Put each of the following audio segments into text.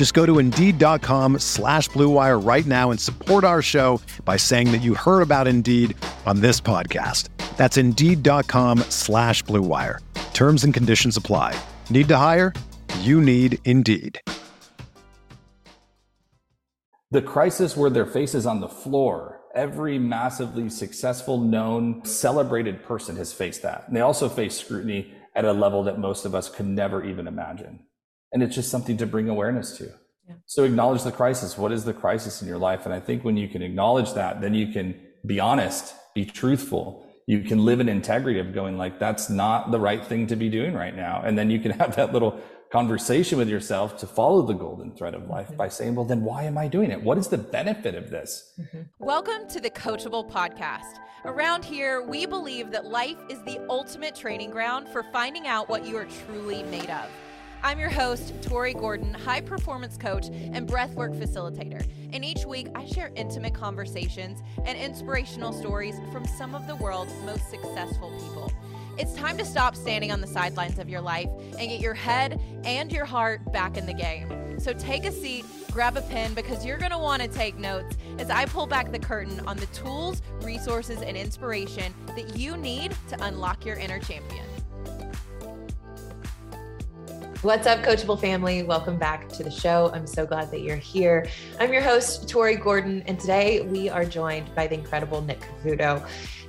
Just go to Indeed.com slash BlueWire right now and support our show by saying that you heard about Indeed on this podcast. That's Indeed.com slash BlueWire. Terms and conditions apply. Need to hire? You need Indeed. The crisis where their face is on the floor. Every massively successful, known, celebrated person has faced that. And they also face scrutiny at a level that most of us could never even imagine. And it's just something to bring awareness to. Yeah. So acknowledge the crisis. What is the crisis in your life? And I think when you can acknowledge that, then you can be honest, be truthful. You can live in integrity of going like, that's not the right thing to be doing right now. And then you can have that little conversation with yourself to follow the golden thread of life mm-hmm. by saying, well, then why am I doing it? What is the benefit of this? Mm-hmm. Welcome to the Coachable Podcast. Around here, we believe that life is the ultimate training ground for finding out what you are truly made of. I'm your host, Tori Gordon, high performance coach and breathwork facilitator. And each week, I share intimate conversations and inspirational stories from some of the world's most successful people. It's time to stop standing on the sidelines of your life and get your head and your heart back in the game. So take a seat, grab a pen, because you're going to want to take notes as I pull back the curtain on the tools, resources, and inspiration that you need to unlock your inner champion. What's up, Coachable family? Welcome back to the show. I'm so glad that you're here. I'm your host, Tori Gordon, and today we are joined by the incredible Nick Cavuoto.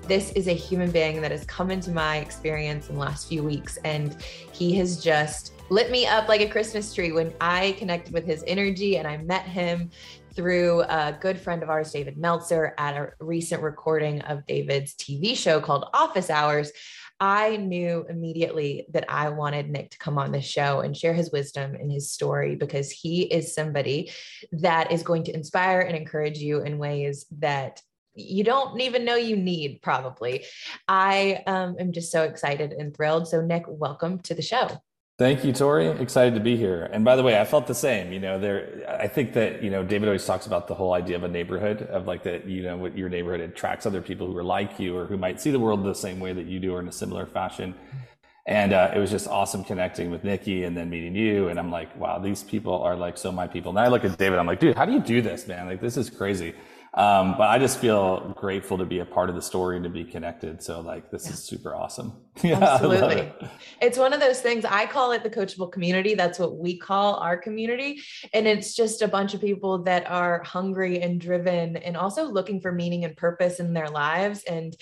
This is a human being that has come into my experience in the last few weeks, and he has just lit me up like a Christmas tree when I connected with his energy and I met him through a good friend of ours, David Meltzer, at a recent recording of David's TV show called Office Hours. I knew immediately that I wanted Nick to come on the show and share his wisdom and his story because he is somebody that is going to inspire and encourage you in ways that you don't even know you need probably. I um, am just so excited and thrilled. So Nick, welcome to the show. Thank you, Tori. Excited to be here. And by the way, I felt the same. You know, there. I think that you know David always talks about the whole idea of a neighborhood, of like that. You know, what your neighborhood attracts other people who are like you or who might see the world the same way that you do or in a similar fashion. And uh, it was just awesome connecting with Nikki and then meeting you. And I'm like, wow, these people are like so my people. And I look at David, I'm like, dude, how do you do this, man? Like, this is crazy. Um, but I just feel grateful to be a part of the story and to be connected. So like this yeah. is super awesome. yeah, Absolutely. It. It's one of those things I call it the coachable community. That's what we call our community. And it's just a bunch of people that are hungry and driven and also looking for meaning and purpose in their lives and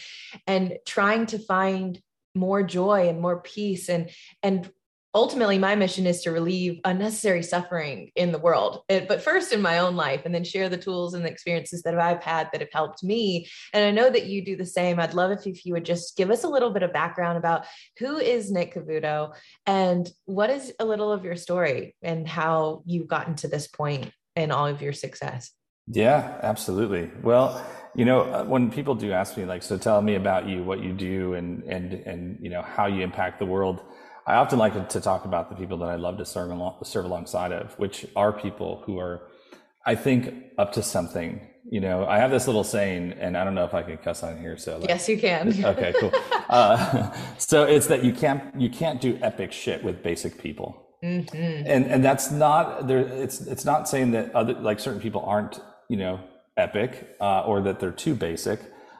and trying to find more joy and more peace and and ultimately my mission is to relieve unnecessary suffering in the world it, but first in my own life and then share the tools and the experiences that i've had that have helped me. And i know that you do the same. I'd love if, if you would just give us a little bit of background about who is nick cavuoto and what is a little of your story and how you've gotten to this and all of your success. Yeah absolutely. Well you know uh, when people do ask me like so tell me about you what you do and and and you know how you impact the world I often like to talk about the people that I love to serve, along, serve alongside of, which are people who are, I think, up to something. You know, I have this little saying, and I don't know if I can cuss on here. So like, yes, you can. okay, cool. uh, so it's that you can't you can't do epic shit with basic people. Mm-hmm. And and that's not there. It's it's not saying that other like certain people aren't you know epic uh, or that they're too basic.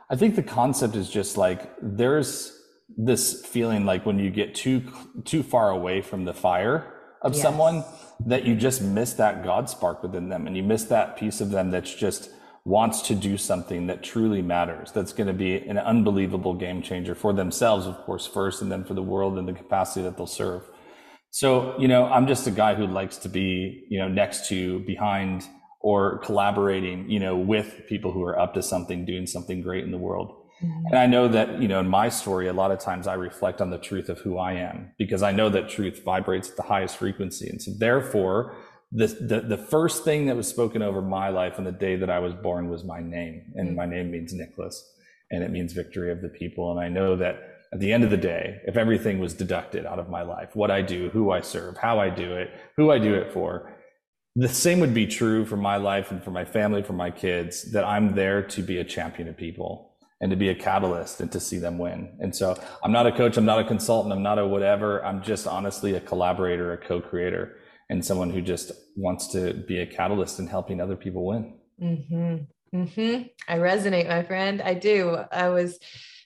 I think the concept is just like there's this feeling like when you get too too far away from the fire of yes. someone that you just miss that god spark within them and you miss that piece of them that's just wants to do something that truly matters, that's going to be an unbelievable game changer for themselves, of course, first, and then for the world and the capacity that they'll serve. So, you know, I'm just a guy who likes to be, you know, next to, behind, or collaborating, you know, with people who are up to something, doing something great in the world. Mm-hmm. And I know that, you know, in my story, a lot of times I reflect on the truth of who I am because I know that truth vibrates at the highest frequency. And so therefore, the, the, the first thing that was spoken over my life on the day that I was born was my name. And mm-hmm. my name means Nicholas and it means victory of the people. And I know that at the end of the day, if everything was deducted out of my life, what I do, who I serve, how I do it, who I do it for, the same would be true for my life and for my family, for my kids, that I'm there to be a champion of people and to be a catalyst and to see them win. And so I'm not a coach, I'm not a consultant, I'm not a whatever. I'm just honestly a collaborator, a co creator, and someone who just wants to be a catalyst in helping other people win. Mm-hmm. Mm-hmm. I resonate, my friend. I do. I was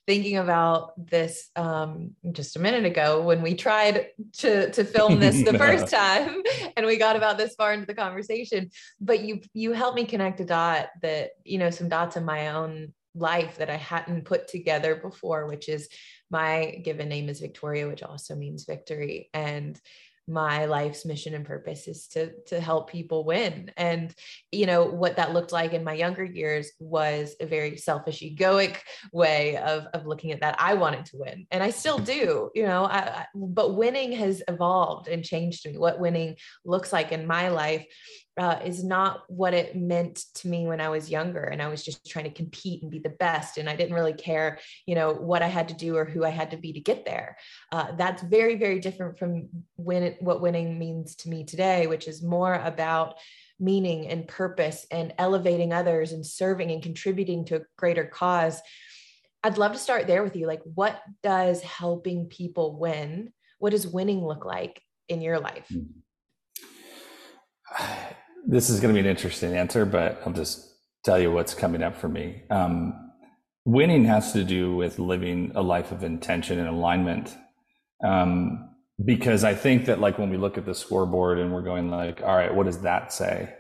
thinking about this um, just a minute ago when we tried to to film this the first time and we got about this far into the conversation but you you helped me connect a dot that you know some dots in my own life that I hadn't put together before which is my given name is Victoria which also means victory. And my life's mission and purpose is to to help people win. And you know what that looked like in my younger years was a very selfish egoic way of of looking at that. I wanted to win and i still do you know I, I, but winning has evolved and changed me. What winning looks like in my life uh, is not what it meant to me when I was younger. And I was just trying to compete and be the best. And I didn't really care, you know, what I had to do or who I had to be to get there. Uh, that's very, very different from when it, what winning means to me today, which is more about meaning and purpose and elevating others and serving and contributing to a greater cause. I'd love to start there with you. Like, what does helping people win? What does winning look like in your life? this is going to be an interesting answer, but I'll just tell you what's coming up for me. Um, winning has to do with living a life of intention and alignment. Um, because I think that like when we look at the scoreboard and we're going like, all right, what does that say?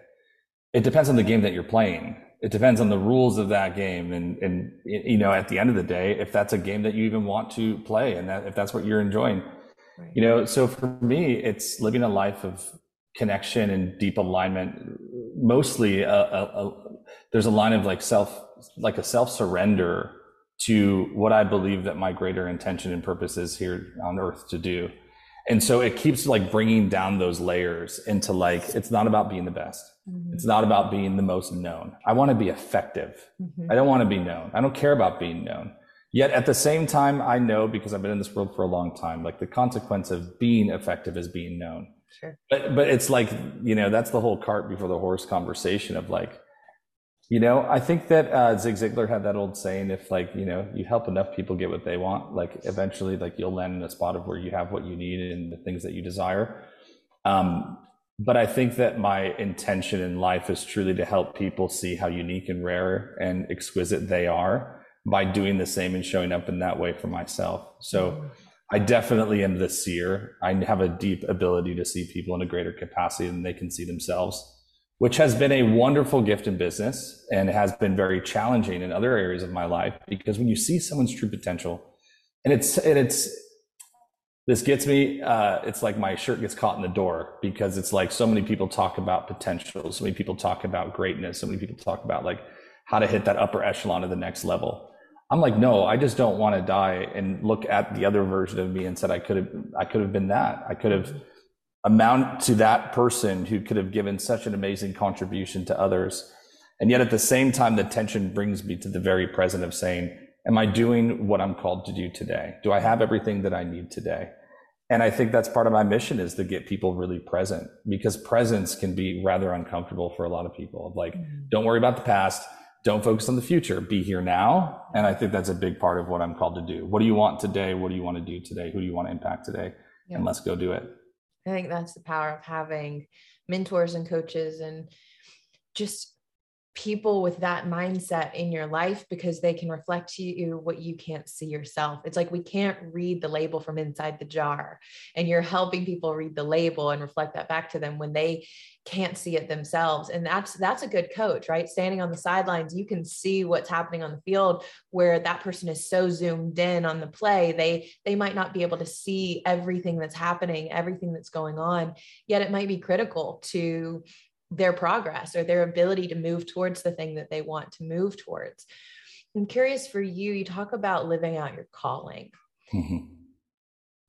It depends on the game that you're playing. It depends on the rules of that game. And, and, you know, at the end of the day, if that's a game that you even want to play and that if that's what you're enjoying, right. you know, so for me, it's living a life of connection and deep alignment. Mostly a, a, a, there's a line of like self like a self surrender to what i believe that my greater intention and purpose is here on earth to do. And so it keeps like bringing down those layers into like it's not about being the best. Mm-hmm. it's not about being the most known. I want to be effective. Mm-hmm. i don't want to be known. I don't care about being known. Yet at the same time i know because i've been in this world for a long time like the consequence of being effective is being known Sure. But but it's like you know that's the whole cart before the horse conversation of like, you know, I think that uh, Zig Ziglar had that old saying: if like you know you help enough people get what they want, like eventually like you'll land in a spot of where you have what you need and the things that you desire. Um, but I think that my intention in life is truly to help people see how unique and rare and exquisite they are by doing the same and showing up in that way for myself. So. I definitely am the seer. I have a deep ability to see people in a greater capacity than they can see themselves, which has been a wonderful gift in business and has been very challenging in other areas of my life because when you see someone's true potential, and it's and it's this gets me uh, it's like my shirt gets caught in the door because it's like so many people talk about potential so many people talk about greatness so many people talk about like how to hit that upper echelon of the next level I'm like, no, I just don't want to die and look at the other version of me and said I could have I could have been that. I could have amount to that person who could have given such an amazing contribution to others. And yet at the same time, the tension brings me to the very present of saying, Am I doing what I'm called to do today? Do I have everything that I need today? And I think that's part of my mission is to get people really present because presence can be rather uncomfortable for a lot of people. Of like, mm-hmm. don't worry about the past don't focus on the future. Be here now. And i think that's a big part of what i'm called to do. What do you want today? What do you want to do today? Who do you want to impact today? Yeah. and let's go do it. I think that's the power of having mentors and coaches and just people with that mindset in your life because they can reflect to you what you can't see yourself. It's like we can't read the label from inside the jar, and you're helping people read the label and reflect that back to them when they can't see it themselves. And that's that's a good coach, right? Standing on the sidelines, you can see what's happening on the field where that person is so zoomed in on the play, they they might not be able to see everything that's happening, everything that's going on. Yet it might be critical to their progress or their ability to move towards the thing that they want to move towards. I'm curious for you, you talk about living out your calling. Mm-hmm.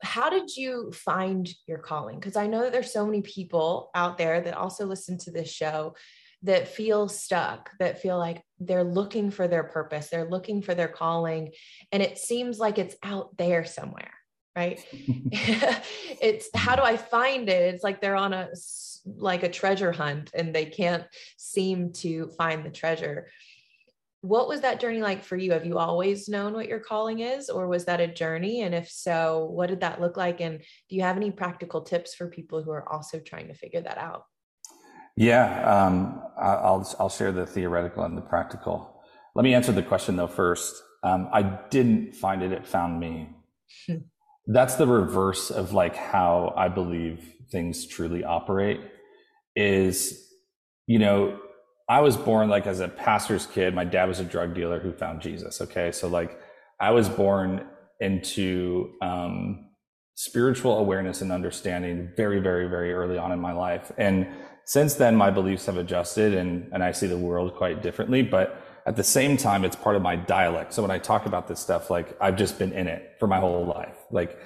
How did you find your calling? Because I know that there's so many people out there that also listen to this show that feel stuck, that feel like they're looking for their purpose, they're looking for their calling, and it seems like it's out there somewhere, right? it's how do I find it? It's like they're on a like a treasure hunt and they can't seem to find the treasure. What was that journey like for you? Have you always known what your calling is, or was that a journey? And if so, what did that look like? And do you have any practical tips for people who are also trying to figure that out? Yeah, um, I'll I'll share the theoretical and the practical. Let me answer the question though first. Um, I didn't find it; it found me. That's the reverse of like how I believe things truly operate is, you know, I was born like as a pastor's kid. My dad was a drug dealer who found Jesus. Okay. So, like, I was born into um, spiritual awareness and understanding very, very, very early on in my life. And since then, my beliefs have adjusted and, and I see the world quite differently. But at the same time, it's part of my dialect. So when I talk about this stuff, like I've just been in it for my whole life. Like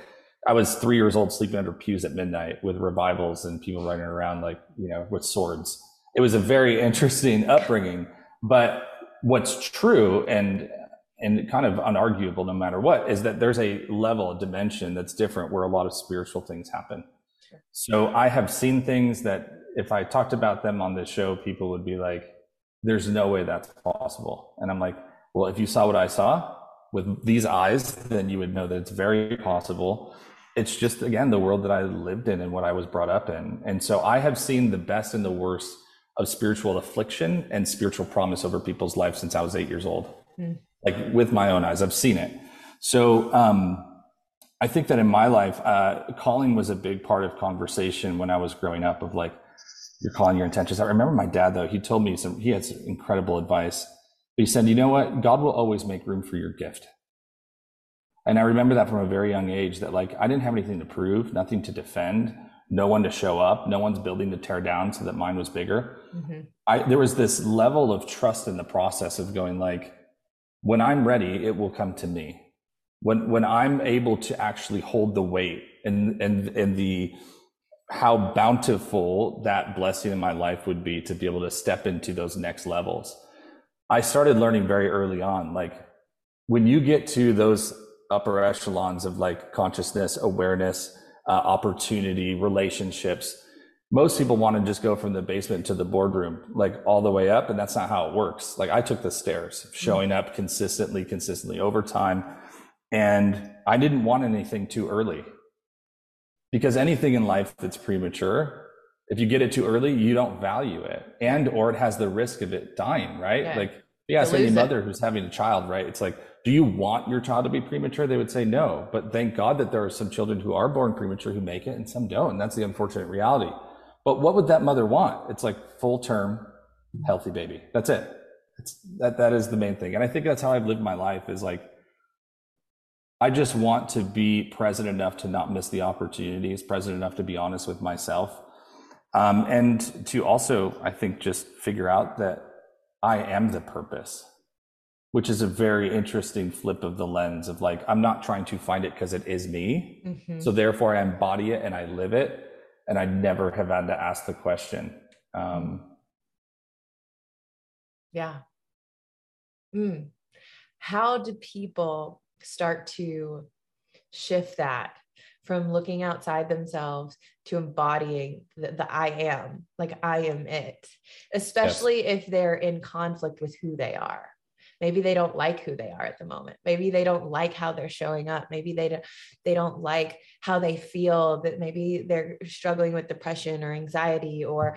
I was three years old sleeping under pews at midnight with revivals and people running around like, you know, with swords. It was a very interesting upbringing. But what's true and and kind of unarguable no matter what is that there's a level, a dimension that's different where a lot of spiritual things happen. So I have seen things that if I talked about them on this show, people would be like, there's no way that's possible. And I'm like, well, if you saw what I saw with these eyes, then you would know that it's very possible it's just again the world that I lived in and what I was brought up in. And so I have seen the best and the worst of spiritual affliction and spiritual promise over people's lives since I was eight years old. Mm. Like with my own eyes, I've seen it. So um, I think that in my life, uh, calling was a big part of conversation when I was growing up. Of like, you're calling your intentions. I remember my dad though; he told me some. He had some incredible advice. He said, "You know what? God will always make room for your gift." And I remember that from a very young age that like I didn't have anything to prove, nothing to defend, no one to show up, no one's building to tear down so that mine was bigger. Mm-hmm. I there was this level of trust in the process of going like when I'm ready, it will come to me. When when I'm able to actually hold the weight and and and the how bountiful that blessing in my life would be to be able to step into those next levels. I started learning very early on like when you get to those upper echelons of like consciousness, awareness, uh, opportunity, relationships. Most people want to just go from the basement to the boardroom, like all the way up, and that's not how it works. Like I took the stairs, showing up consistently, consistently over time, and I didn't want anything too early because anything in life that's premature if you get it too early you don't value it and or it has the risk of it dying right yeah. like yeah so any mother who's having a child right it's like do you want your child to be premature? They would say no. But thank God that there are some children who are born premature who make it and some don't. And that's the unfortunate reality. But what would that mother want? It's like full term, healthy baby. That's it. It's that that is the main thing. And I think that's how I've lived my life is like I just want to be present enough to not miss the opportunities, present enough to be honest with myself. Um, and to also, I think, just figure out that I am the purpose which is a very interesting flip of the lens of like i'm not trying to find it because it is me mm-hmm. so therefore i embody it and i live it and i never have had to ask the question um, yeah mm. how do people start to shift that from looking outside themselves to embodying the, the I am, like I am it, especially yes. if they're in conflict with who they are. Maybe they don't like who they are at the moment. Maybe they don't like how they're showing up. Maybe they don't they don't like how they feel that maybe they're struggling with depression or anxiety or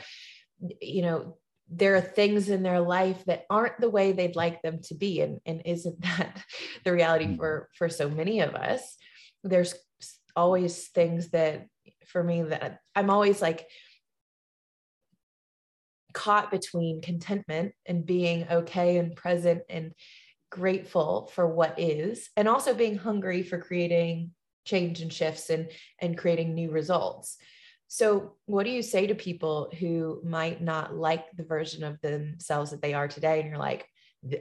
you know there are things in their life that aren't the way they'd like them to be. And, and isn't that the reality mm. for for so many of us? There's always things that for me that i'm always like caught between contentment and being okay and present and grateful for what is and also being hungry for creating change and shifts and and creating new results so what do you say to people who might not like the version of themselves that they are today? And you're like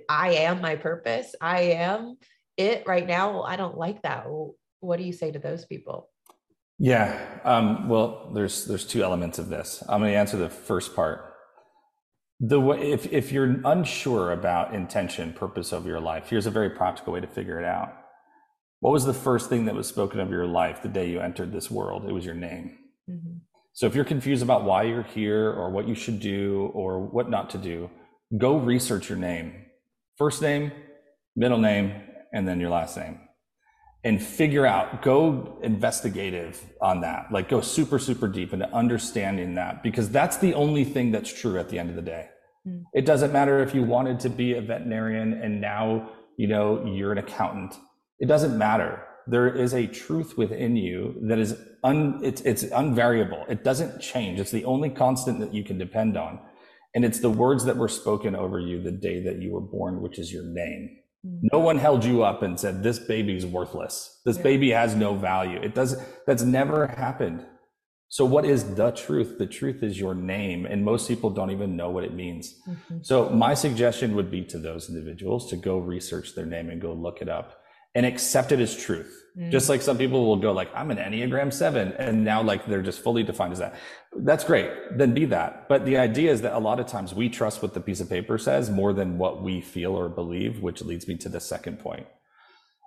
i am my purpose. I am it right now. Well, i don't like that. What do you say to those people? Yeah um, well there's there's two elements of this. I'm going to answer the first part. The way if, if you're unsure about intention purpose of your life here's a very practical way to figure it out. What was the first thing that was spoken of your life the day you entered this world? It was your name mm-hmm. so if you're confused about why you're here or what you should do or what not to do go research your name. First name middle name and then your last name. And figure out go investigative on that. Like go super super deep into understanding that because that's the only thing that's true at the end of the day. Mm. it doesn't matter if you wanted to be a veterinarian and now you know you're an accountant. It doesn't matter there is a truth within you that is un it's it's unvariable it doesn't change it's the only constant that you can depend on and it's the words that were spoken over you the day that you were born which is your name no one held you up and said, this baby's worthless. This yeah. baby has no value. It does, that's never happened. So what is the truth? The truth is your name. And most people don't even know what it means. Mm-hmm. So my suggestion would be to those individuals to go research their name and go look it up and accept it as truth. Mm. Just like some people will go like, I'm an Enneagram seven. And now like they're just fully defined as that. That's great. Then be that. But the idea is that a lot of times we trust what the piece of paper says more than what we feel or believe, which leads me to the second point.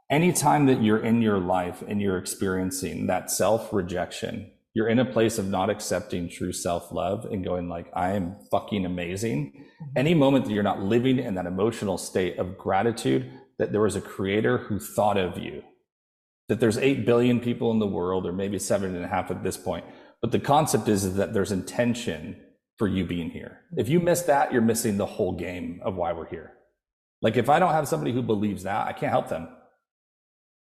Anytime that you're in your life and you're experiencing that self rejection, you're in a place of not accepting true self love and going like, I am fucking amazing. Mm-hmm. Any moment that you're not living in that emotional state of gratitude, that there was a creator who thought of you, that there's 8 billion people in the world, or maybe seven and a half at this point. But the concept is, that there's intention for you being here. If you miss that, you're missing the whole game of why we're here. Like if I don't have somebody who believes that, I can't help them.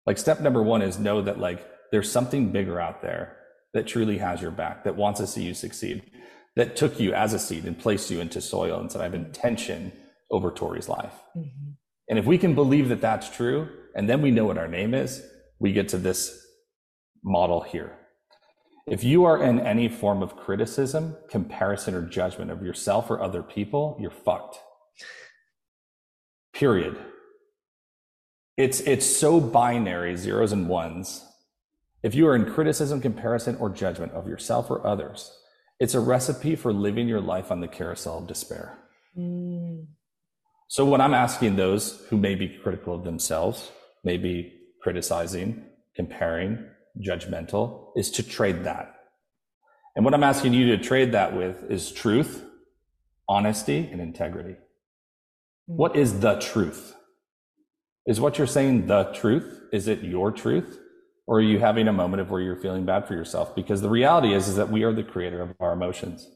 Like step number one is know that like there's something bigger out there that truly has your back, that wants to see you succeed, that took you as a seed and placed you into soil and said, I have intention over Tori's life. Mm-hmm. And if we can believe that that's true, and then we know what our name is, we get to this model here. If you are in any form of criticism, comparison, or judgment of yourself or other people, you're fucked. Period. It's, it's so binary, zeros and ones. If you are in criticism, comparison, or judgment of yourself or others, it's a recipe for living your life on the carousel of despair. Mm. So when I'm asking those who may be critical of themselves, maybe criticizing, comparing, judgmental, is to trade that. And what I'm asking you to trade that with is truth, honesty, and integrity. Hmm. What is the truth? Is what you're saying the truth? Is it your truth? Or are you having a moment of where you're feeling bad for yourself? Because the reality is, is that we are the creator of our emotions.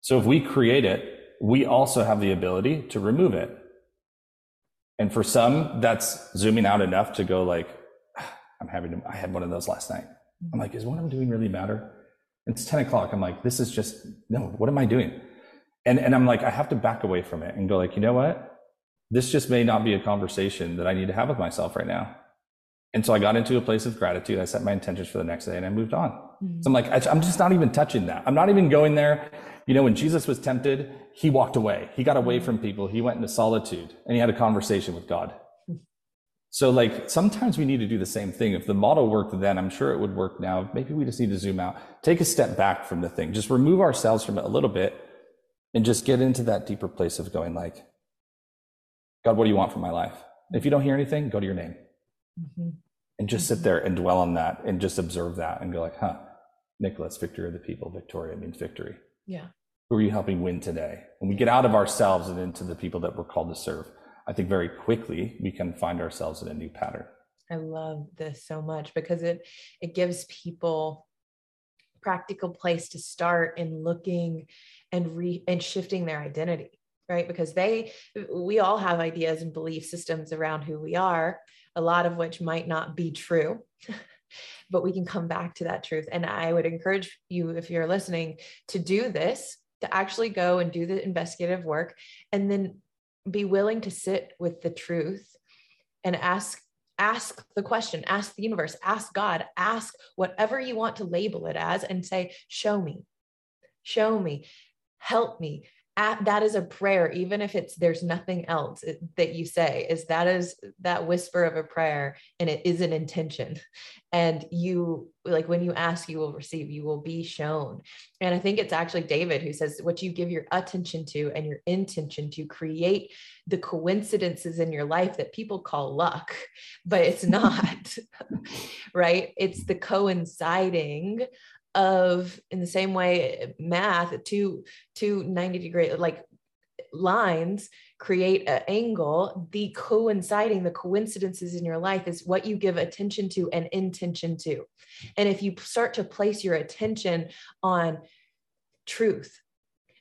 So if we create it, we also have the ability to remove it. And for some, that's zooming out enough to go like, I'm having, I had one of those last night. I'm like, is what I'm doing really matter? It's 10 o'clock. I'm like, this is just, no, what am I doing? And, and I'm like, I have to back away from it and go like, you know what? This just may not be a conversation that I need to have with myself right now. And so I got into a place of gratitude. I set my intentions for the next day and I moved on. Mm-hmm. So I'm like, I'm just not even touching that. I'm not even going there. You know, when Jesus was tempted, he walked away. He got away from people. He went into solitude and he had a conversation with God. So, like, sometimes we need to do the same thing. If the model worked then, I'm sure it would work now. Maybe we just need to zoom out, take a step back from the thing, just remove ourselves from it a little bit and just get into that deeper place of going, like, God, what do you want from my life? If you don't hear anything, go to your name mm-hmm. and just sit there and dwell on that and just observe that and go, like, huh, Nicholas, victory of the people, Victoria means victory. Yeah. Who are you helping win today? When we get out of ourselves and into the people that we're called to serve, I think very quickly we can find ourselves in a new pattern. I love this so much because it it gives people practical place to start in looking and re and shifting their identity right because they we all have ideas and belief systems around who we are a lot of which might not be true but we can come back to that truth. And i would encourage you if you're listening to do this to actually go and do the investigative work and then be willing to sit with the truth and ask ask the question ask the universe ask god ask whatever you want to label it as and say show me. Show me. Help me at, that is a prayer even if it's there's nothing else that you say is that is that whisper of a prayer and it is an intention. And you like when you ask you will receive you will be shown. And i think it's actually david who says what you give your attention to and your intention to create the coincidences in your life that people call luck but it's not right? It's the coinciding of in the same way math two two 90 degree like lines create an angle the coinciding the coincidences in your life is what you give attention to and intention to. And if you start to place your attention on truth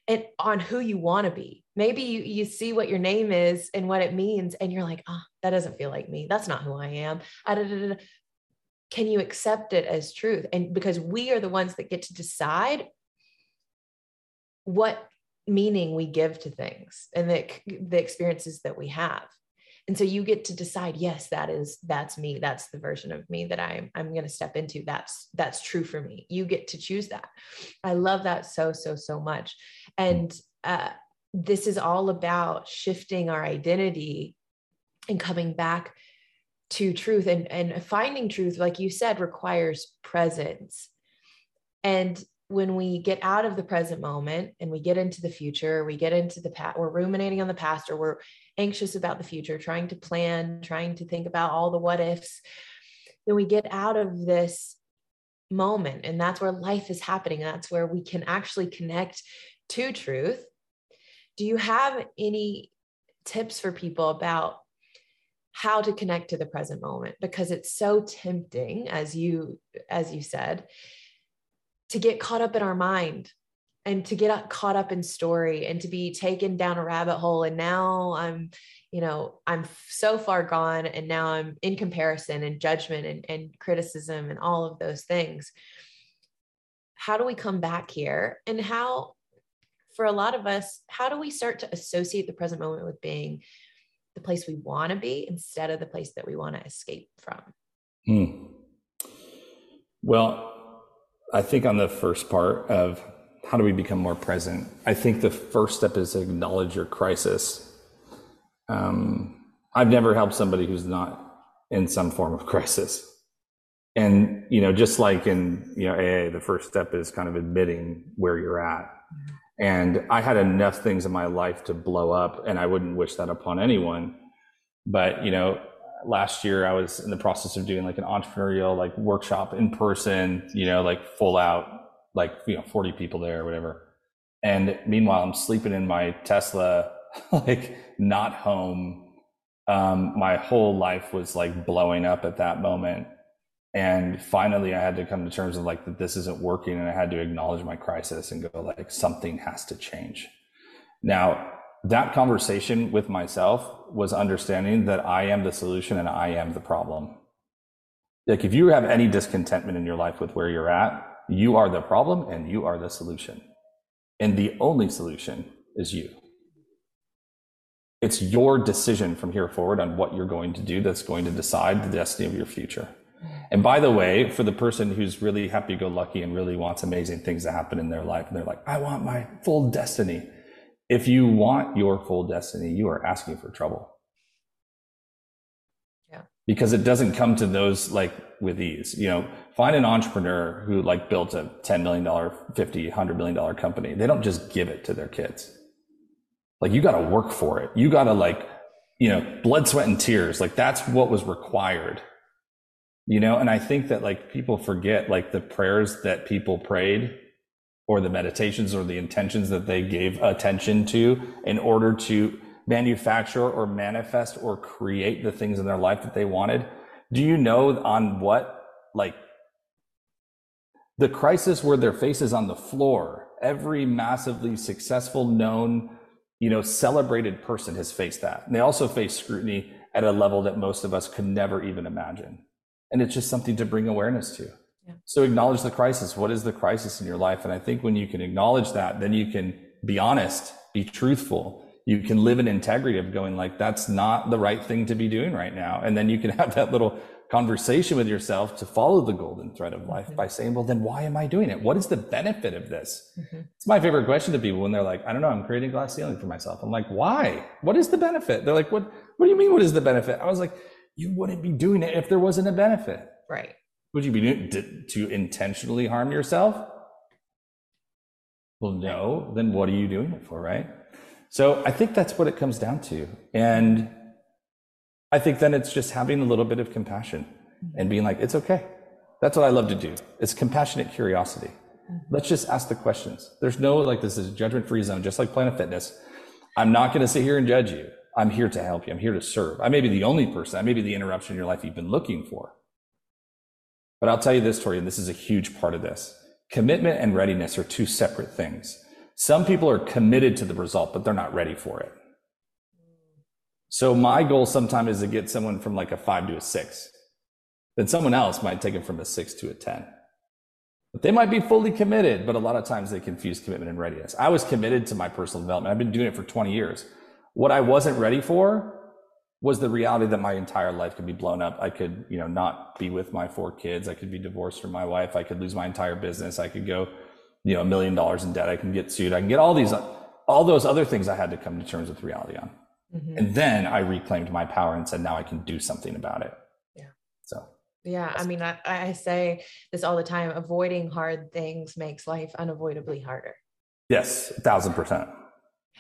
and on who you want to be maybe you, you see what your name is and what it means and you're like oh that doesn't feel like me. That's not who i am ah, can you accept it as truth? And because we are the ones that get to decide what meaning we give to things and the, the experiences that we have. And so you get to decide yes that is that's me. That's the version of me that i'm i'm going to step into. That's that's true for me. You get to choose that. I love that so so so much. And uh, this is all about shifting our identity and coming back to truth and and finding truth like you said requires presence. And when we get out of the present moment and we get into the future we get into the past we're ruminating on the past or we're anxious about the future trying to plan trying to think about all the what ifs then we get out of this moment and that's where life is happening. That's where we can actually connect to truth. Do you have any tips for people about how to connect to the present moment because it's so tempting as you as you said to get caught up in our mind and to get caught up in story and to be taken down a rabbit hole. And now i'm you know i'm so far gone and now i'm in comparison and judgment and, and criticism and all of those things. How do we come back here? And how for a lot of us how do we start to associate the present moment with being the place we want to be instead of the place that we want to escape from. Hmm. Well, I think on the first part of how do we become more present, I think the first step is to acknowledge your crisis. Um, I've never helped somebody who's not in some form of crisis. And, you know, just like in, you know, AA, the first step is kind of admitting where you're at. Mm-hmm. And I had enough things in my life to blow up, and I wouldn't wish that upon anyone. But, you know, last year I was in the process of doing like an entrepreneurial like workshop in person, you know, like full out, like, you know, 40 people there or whatever. And meanwhile, I'm sleeping in my Tesla, like not home. Um, my whole life was like blowing up at that moment and finally i had to come to terms of like that this isn't working and i had to acknowledge my crisis and go like something has to change. Now that conversation with myself was understanding that i am the solution and i am the problem. Like if you have any discontentment in your life with where you're at you are the problem and you are the solution. And the only solution is you. It's your decision from here forward on what you're going to do that's going to decide the destiny of your future and by the way, for the person who's really happy go lucky and really wants amazing things to happen in their life, and they're like, I want my full destiny. If you want your full destiny, you are asking for trouble. Yeah. Because it doesn't come to those like with ease. You know, find an entrepreneur who like built a $10 million, $50, $100 million company. They don't just give it to their kids. Like you got to work for it. You got to like, you know, blood, sweat, and tears. Like that's what was required you know and i think that like people forget like the prayers that people prayed or the meditations or the intentions that they gave attention to in order to manufacture or manifest or create the things in their life that they wanted do you know on what like the crisis where their face is on the floor Every massively successful, known, you know, celebrated person has faced that. And they also face scrutiny at a level that most of us could never even imagine. And it's just something to bring awareness to. Yeah. So acknowledge the crisis. What is the crisis in your life? And I think when you can acknowledge that, then you can be honest, be truthful. You can live in integrity of going like, that's not the right thing to be doing right now. And then you can have that little conversation with yourself to follow the golden thread of life mm-hmm. by saying, well, then why am I doing it? What is the benefit of this? Mm-hmm. It's my favorite question to people when they're like, I don't know, I'm creating a glass ceiling for myself. I'm like, why? What is the benefit? They're like, what, what do you mean? What is the benefit? I was like, you wouldn't be doing it if there wasn't a benefit. Right. Would you be doing to, to intentionally harm yourself? Well, no, then what are you doing it for? Right. So I think that's what it comes down to. And I think then it's just having a little bit of compassion mm-hmm. and being like, it's okay. That's what I love to do. It's compassionate curiosity. Mm-hmm. Let's just ask the questions. There's no like this is judgment free zone, just like Planet Fitness. I'm not going to sit here and judge you. I'm here to help you. I'm here to serve. I may be the only person. I may be the interruption in your life you've been looking for. But I'll tell you this, Tori, and this is a huge part of this. Commitment and readiness are two separate things. Some people are committed to the result, but they're not ready for it. So my goal sometimes is to get someone from like a five to a six. Then someone else might take it from a six to a 10. But they might be fully committed, but a lot of times they confuse commitment and readiness. I was committed to my personal development. I've been doing it for 20 years. What I wasn't ready for was the reality that my entire life could be blown up. I could, you know, not be with my four kids. I could be divorced from my wife. I could lose my entire business. I could go, you know, a million dollars in debt. I can get sued. I can get all these, all those other things I had to come to terms with reality on. Mm-hmm. And then I reclaimed my power and said, now I can do something about it. Yeah. So. Yeah. I mean, I, I say this all the time avoiding hard things makes life unavoidably harder. Yes, a thousand percent.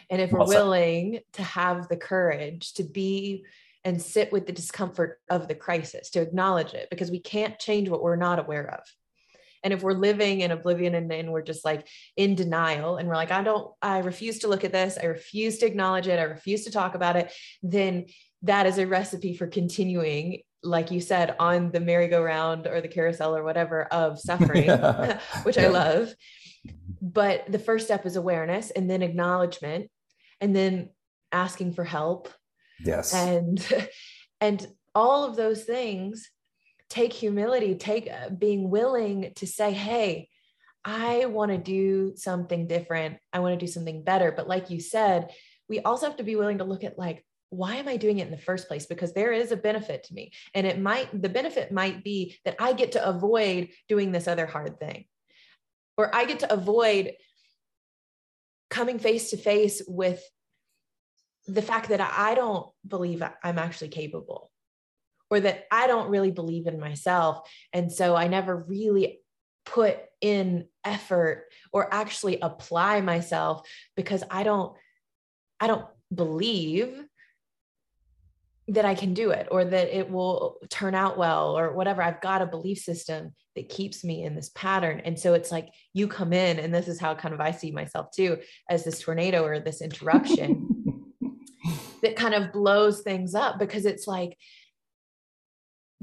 And if we're willing to have the courage to be and sit with the discomfort of the crisis, to acknowledge it, because we can't change what we're not aware of. And if we're living in oblivion and, and we're just like in denial and we're like, I don't, I refuse to look at this, I refuse to acknowledge it, I refuse to talk about it, then that is a recipe for continuing like you said on the merry-go-round or the carousel or whatever of suffering which yeah. i love but the first step is awareness and then acknowledgement and then asking for help yes and and all of those things take humility, take uh, being willing to say, hey, I want to do something different. I want to do something better. But like you said, we also have to be willing to look at like, why am I doing it in the first place? Because there is a benefit to me. And it might, the benefit might be that I get to avoid doing this other hard thing, or I get to avoid coming face to face with the fact that I don't believe I'm actually capable or that I don't really believe in myself. And so I never really put in effort or actually apply myself because I don't I don't believe that I can do it or that it will turn out well or whatever. I've got a belief system that keeps me in this pattern. And so it's like you come in, and this is how kind of I see myself too as this tornado or this interruption that kind of blows things up because it's like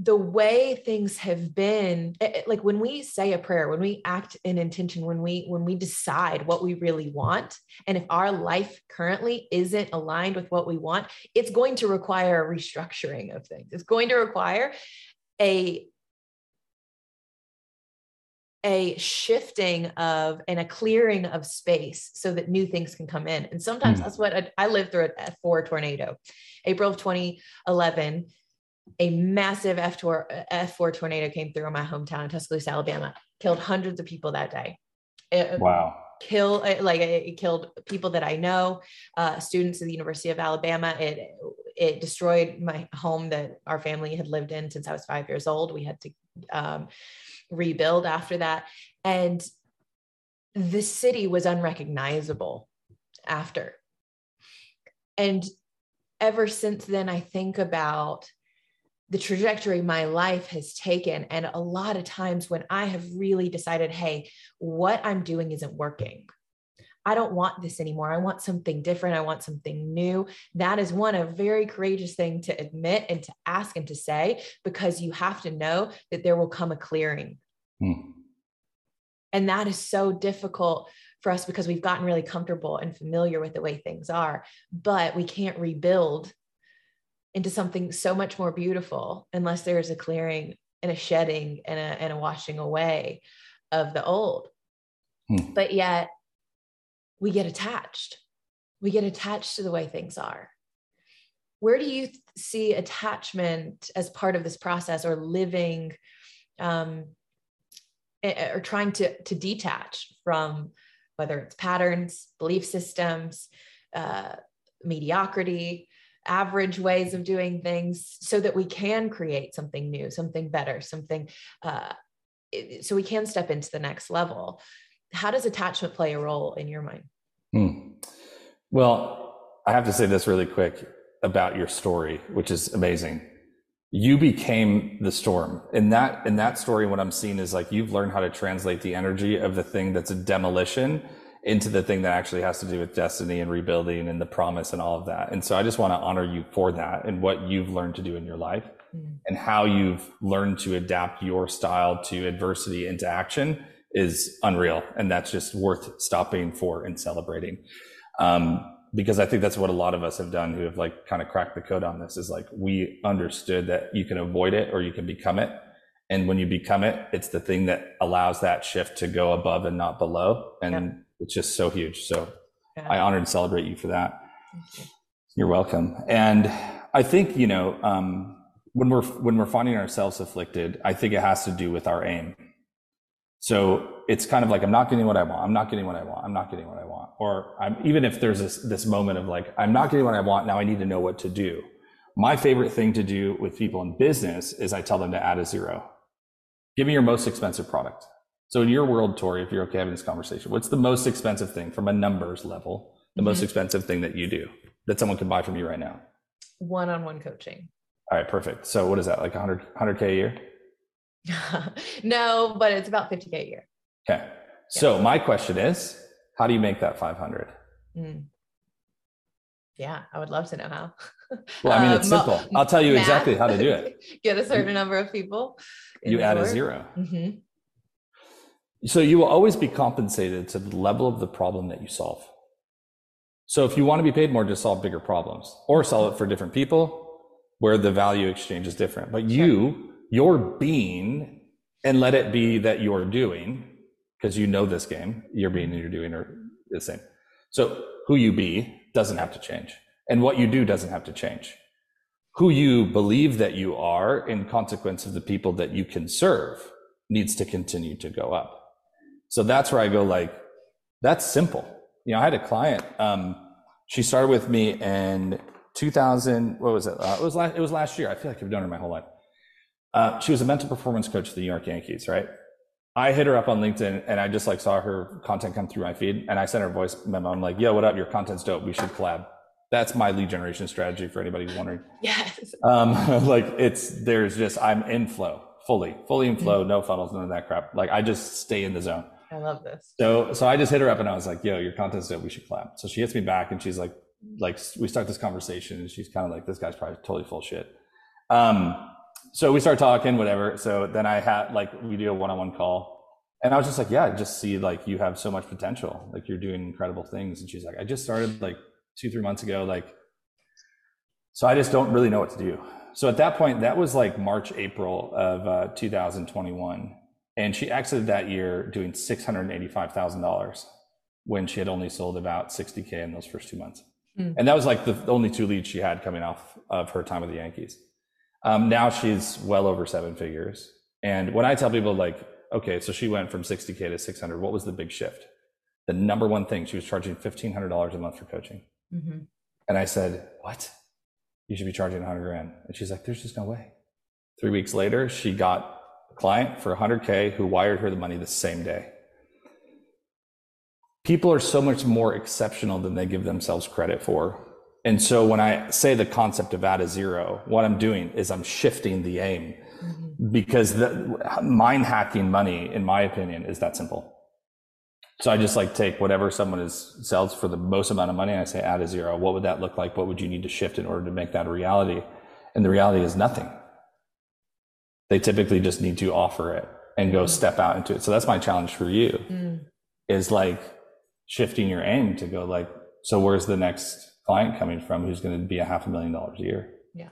the way things have been it, eh, eh, like when we say a prayer when we act in intention when we when we decide what we really want and if our life currently isn't aligned with what we want it's going to require a restructuring of things. It's going to require a a shifting of and a clearing of space so that new things can come in. And sometimes mm. that's what I, I lived through a four tornado april of 2011 a massive F4, F4 tornado came through in my hometown in Tuscaloosa, Alabama, killed hundreds of people that day. It, wow. Kill like it killed people that I know, uh, students at the University of Alabama. It it destroyed my home that our family had lived in since I was five years old. We had to um, rebuild after that, and the city was unrecognizable after. And ever since then, I think about the trajectory my life has taken. And a lot of times when I have really decided, hey, what I'm doing isn't working. I don't want this anymore. I want something different. I want something new. That is one a very courageous thing to admit and to ask and to say because you have to know that there will come a clearing. Mm. And that is so difficult for us because we've gotten really comfortable and familiar with the way things are, but we can't rebuild into something so much more beautiful unless there's a clearing and a shedding and a, and a washing away of the old. Hmm. But yet we get attached. We get attached to the way things are. Where do you see attachment as part of this process or living um, or trying to, to detach from whether it's patterns, belief systems, uh, mediocrity, average ways of doing things so that we can create something new, something better, something uh, so we can step into the next level. How does attachment play a role in your mind? Hmm. Well, I have to say this really quick about your story, which is amazing. You became the storm. In that in that story, what I'm seeing is like you've learned how to translate the energy of the thing that's a demolition into the thing that actually has to do with destiny and rebuilding and the promise and all of that. And so I just want to honor you for that and what you've learned to do in your life mm. and how you've learned to adapt your style to adversity into action is unreal. And that's just worth stopping for and celebrating. Um, because I think that's what a lot of us have done who have like kind of cracked the code on this is like we understood that you can avoid it or you can become it. And when you become it, it's the thing that allows that shift to go above and not below. And it's just so huge. So yeah. I honor and celebrate you for that. You. You're welcome. And I think, you know, um, when we're when we're finding ourselves afflicted, I think it has to do with our aim. So it's kind of like I'm not getting what I want. I'm not getting what I want. I'm not getting what I want. Or I'm even if there's this this moment of like I'm not getting what I want. Now I need to know what to do. My favorite thing to do with people in business is I tell them to add a zero. Give me your most expensive product. So in your world, Tori, if you're okay having this conversation, what's the most expensive thing from a numbers level? The mm-hmm. most expensive thing that you do that someone can buy from you right now? One-on-one coaching. All right, perfect. So what is that? Like 100 100k a year? no, but it's about 50k a year. Okay. So yeah. my question is, how do you make that 500? Mm. Yeah, I would love to know how. well, I mean, it's um, simple. I'll tell you math. exactly how to do it. Get a certain number of people. You add a 0 mm-hmm. So you will always be compensated to the level of the problem that you solve. So if you want to be paid more, just solve bigger problems or solve it for different people where the value exchange is different. But you, your being, and let it be that you're doing, because you know this game, your being and your doing are the same. So who you be doesn't have to change. And what you do doesn't have to change. Who you believe that you are in consequence of the people that you can serve needs to continue to go up. So that's where I go like, that's simple. You know, I had a client, um, she started with me in 2000, what was it? Uh, it was last, it was last year. I feel like I've known her my whole life. Uh, she was a mental performance coach for the New York Yankees, right? I hit her up on LinkedIn and I just like saw her content come through my feed and I sent her a voice memo. I'm like, yo, what up? Your content's dope. We should collab. That's my lead generation strategy for anybody who's wondering. Yes. Um, like it's, there's just, I'm in flow fully, fully in flow, mm-hmm. no funnels, none of that crap. Like I just stay in the zone. I love this. So, so I just hit her up and I was like, yo, your content's dope. We should collab. So she hits me back and she's like, like we start this conversation and she's kind of like, this guy's probably totally full shit. Um, so we start talking, whatever. So then I had like, we do a one-on-one call and I was just like, yeah, I just see like you have so much potential. Like you're doing incredible things. And she's like, I just started like two, three months ago. Like, so I just don't really know what to do. So at that point, that was like March, April of uh, 2021 and she exited that year doing $685,000 when she had only sold about 60K in those first two months. Mm. And that was like the only two leads she had coming off of her time with the Yankees. Um, now she's well over seven figures. And when I tell people, like, okay, so she went from 60K to 600, what was the big shift? The number one thing, she was charging $1,500 a month for coaching. Mm-hmm. And I said, what? You should be charging 100 grand. And she's like, there's just no way. Three weeks later, she got client for 100K who wired her the money the same day. People are so much more exceptional than they give themselves credit for. And so when I say the concept of add a zero, what I'm doing is I'm shifting the aim mm-hmm. because the mind hacking money, in my opinion, is that simple. So I just like take whatever someone is sells for the most amount of money and I say add a zero. What would that look like? What would you need to shift in order to make that a reality? And the reality is nothing. They typically just need to offer it and go step out into it. So that's my challenge for you mm. is like, shifting your aim to go like, so where's the next client coming from who's going to be a half a million dollars a year? Yeah.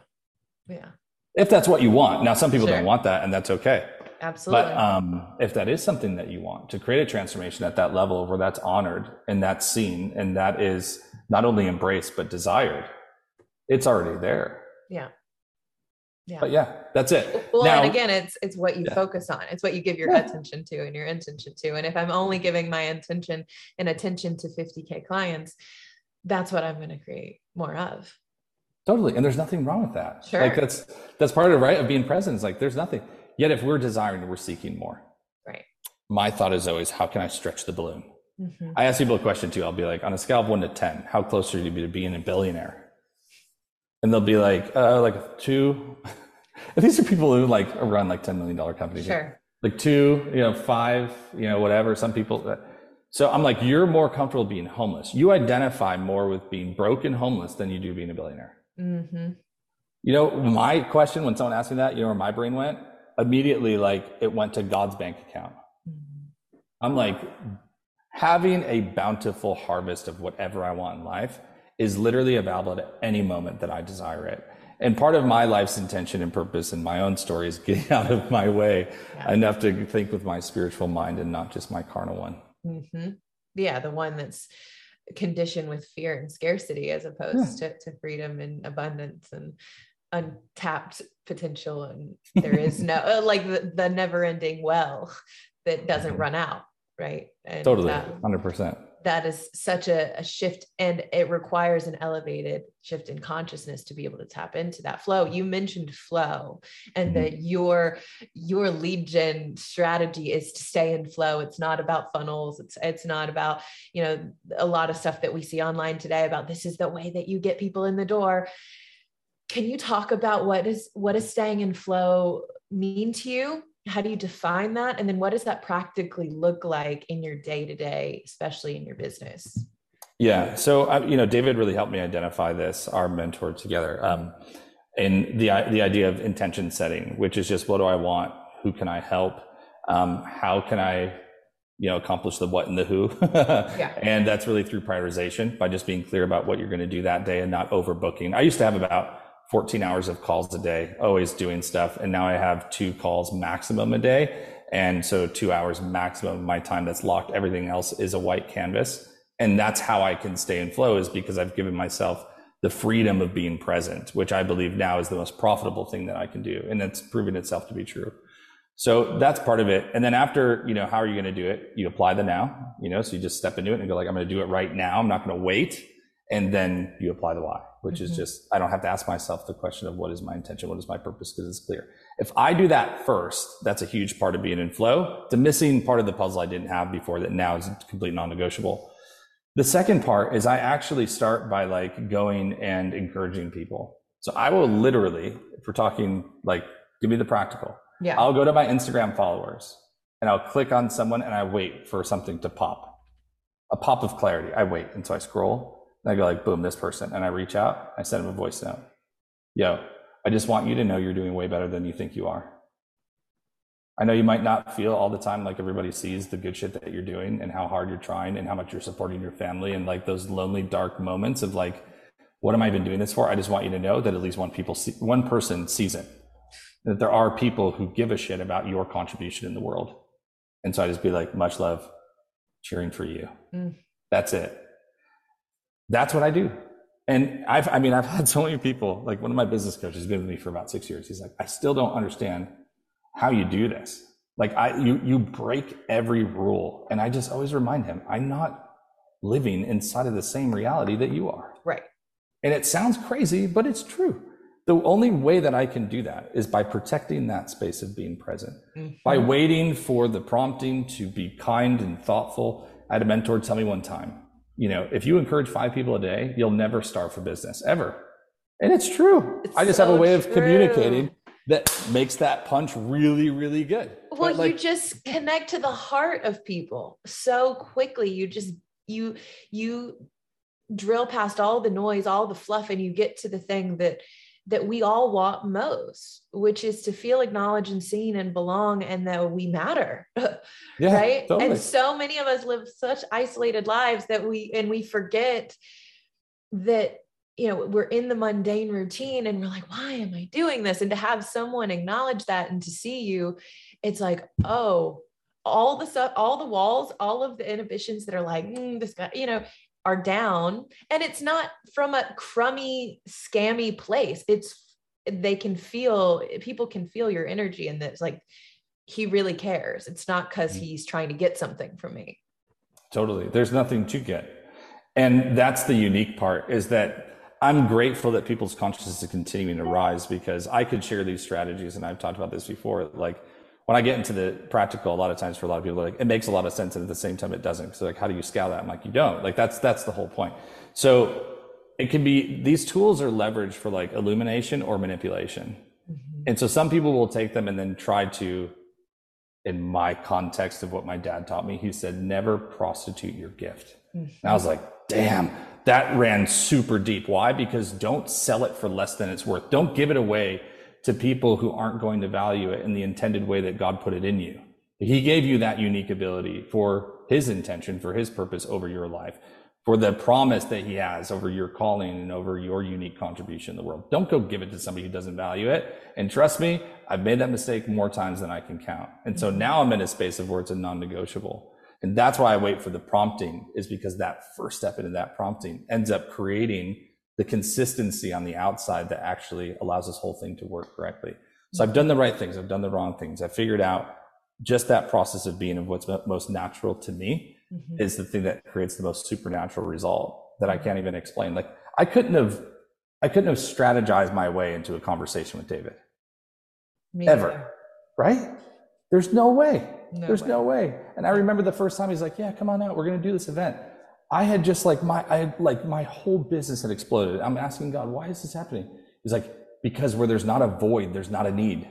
Yeah. If that's what you want. Now, some people Sure. don't want that, and that's okay. Absolutely. But um, if that is something that you want to create a transformation at that level where that's honored and that's seen and that is not only embraced but desired, it's already there. Yeah. Yeah. But yeah, that's it. well, now, and again, it's it's what you Yeah. focus on. It's what you give your Yeah. attention to and your intention to. And if I'm only giving my intention and attention to 50k clients, that's what I'm going to create more of. totally, and there's nothing wrong with that. Sure. Like that's that's part of right of being present. It's like there's nothing. Yet if we're desiring, we're seeking more. Right. My thought is always, how can I stretch the balloon? Mhm. I ask people a question too. I'll be like, on a scale of one to ten, how close are you to being a billionaire? And they'll be like, uh, like two. And these are people who like run like ten million dollar companies. Sure. Like two, you know, five, you know, whatever. Some people. So I'm like, you're more comfortable being homeless. You identify more with being broke and homeless than you do being a billionaire. hmm You know, my question when someone asked me that, you know, where my brain went immediately, like it went to God's bank account. I'm like, having a bountiful harvest of whatever I want in life is literally available at any moment that I desire it. And part of my life's intention and purpose and my own story is getting out of my way Yeah. enough to think with my spiritual mind and not just my carnal one. hmm Yeah, the one that's conditioned with fear and scarcity as opposed to, to freedom and abundance and untapped potential. And there is no, uh, like the, the never ending well that doesn't run out. Right. And Totally, that- 100%. That is such a, a shift and it requires an elevated shift in consciousness to be able to tap into that flow. You mentioned flow and Mhm. that your your lead gen strategy is to stay in flow. It's not about funnels. It's it's not about you know a lot of stuff that we see online today about this is the way that you get people in the door. Can you talk about what is what is staying in flow mean to you how do you define that and then what does that practically look like in your day to day especially in your business Yeah. So, uh, you know, David really helped me identify this, our mentor together, um, and the, the idea of intention setting, which is just what do I want? Who can I help? Um, how can I, you know, accomplish the what and the who? Yeah. And that's really through prioritization by just being clear about what you're going to do that day and not overbooking. I used to have about 14 hours of calls a day, always doing stuff. And now I have two calls maximum a day. And so two hours maximum of my time that's locked. Everything else is a white canvas. And that's how I can stay in flow is because I've given myself the freedom of being present, which I believe now is the most profitable thing that I can do. And it's proven itself to be true. So that's part of it. And then after, you know, how are you going to do it? You apply the now, you know, so you just step into it and go like, I'm going to do it right now. I'm not going to wait. And then you apply the why, which Mhm. is just, I don't have to ask myself the question of what is my intention? What is my purpose? Because it's clear. If I do that first, that's a huge part of being in flow. It's a missing part of the puzzle I didn't have before that now is complete non-negotiable. The second part is I actually start by like going and encouraging people. So I will literally, if we're talking like, give me the practical. yeah I'll go to my Instagram followers and I'll click on someone and I wait for something to pop. A pop of clarity. I wait until I scroll and I go like, boom, this person. And I reach out, I send them a voice note. Yo, I just want you to know you're doing way better than you think you are. I know you might not feel all the time like everybody sees the good shit that you're doing and how hard you're trying and how much you're supporting your family and like those lonely, dark moments of like, what am I even doing this for? I just want you to know that at least one people see, one person sees it. That there are people who give a shit about your contribution in the world. And so I just be like, much love, cheering for you. Mm. That's it. That's what I do. And I've, I mean, I've had so many people, like one of my business coaches has been with me for about six years. He's like, I still don't understand how you do this. Like I, you, you break every rule. And I just always remind him, I'm not living inside of the same reality that you are. right And it sounds crazy, but it's true. The only way that I can do that is by protecting that space of being present, by Mhm. waiting for the prompting to be kind and thoughtful. I had a mentor tell me one time, you know, if you encourage five people a day, you'll never starve for business ever. And it's true. It's I just have a so way of true. communicating that makes that punch really, really good. well like, you just connect to the heart of people so quickly you just you you drill past all the noise all the fluff and you get to the thing that that we all want most, which is to feel acknowledged and seen and belong and that we matter. yeah, right. Totally. And so many of us live such isolated lives that we, and we forget that, you know, we're in the mundane routine and we're like, why am I doing this? And to have someone acknowledge that and to see you, it's like, oh, all the stuff, all the walls, all of the inhibitions that are like, mm, this guy, you know, are down and it's not from a crummy scammy place. It's they can feel people can feel your energy and it's like he really cares. It's not because mm-hmm. he's trying to get something from me. Totally. There's nothing to get. And that's the unique part is that i'm grateful that people's consciousness is continuing to rise because i could share these strategies and i've talked about this before like when I get into the practical, a lot of times for a lot of people, like it makes a lot of sense, and at the same time, it doesn't. So like, how do you scale that? I'm like, you don't. Like that's that's the whole point. So it can be these tools are leveraged for like illumination or manipulation, mm-hmm. and so some people will take them and then try to. In my context of what my dad taught me, he said, "Never prostitute your gift." Mm-hmm. And I was like, "Damn." That ran super deep. Why? Because don't sell it for less than it's worth. Don't give it away to people who aren't going to value it in the intended way that God put it in you. He gave you that unique ability for his intention, for his purpose over your life, for the promise that he has over your calling and over your unique contribution in the world. Don't go give it to somebody who doesn't value it. And trust me, I've made that mistake more times than I can count. And so now I'm in a space of where it's a non-negotiable. And that's why I wait for the prompting is because that first step into that prompting ends up creating the consistency on the outside that actually allows this whole thing to work correctly. So I've done the right things. I've done the wrong things. I figured out just that process of being of what's most natural to me mm-hmm. is the thing that creates the most supernatural result that I mm-hmm. can't even explain. Like I couldn't have, I couldn't have strategized my way into a conversation with David Meltzer ever, either. right? There's no way. No There's way. no way. And I remember the first time he's like, yeah, come on out. We're going to do this event. I had just like my, I had like my whole business had exploded. I'm asking God, why is this happening? He's like, because where there's not a void, there's not a need.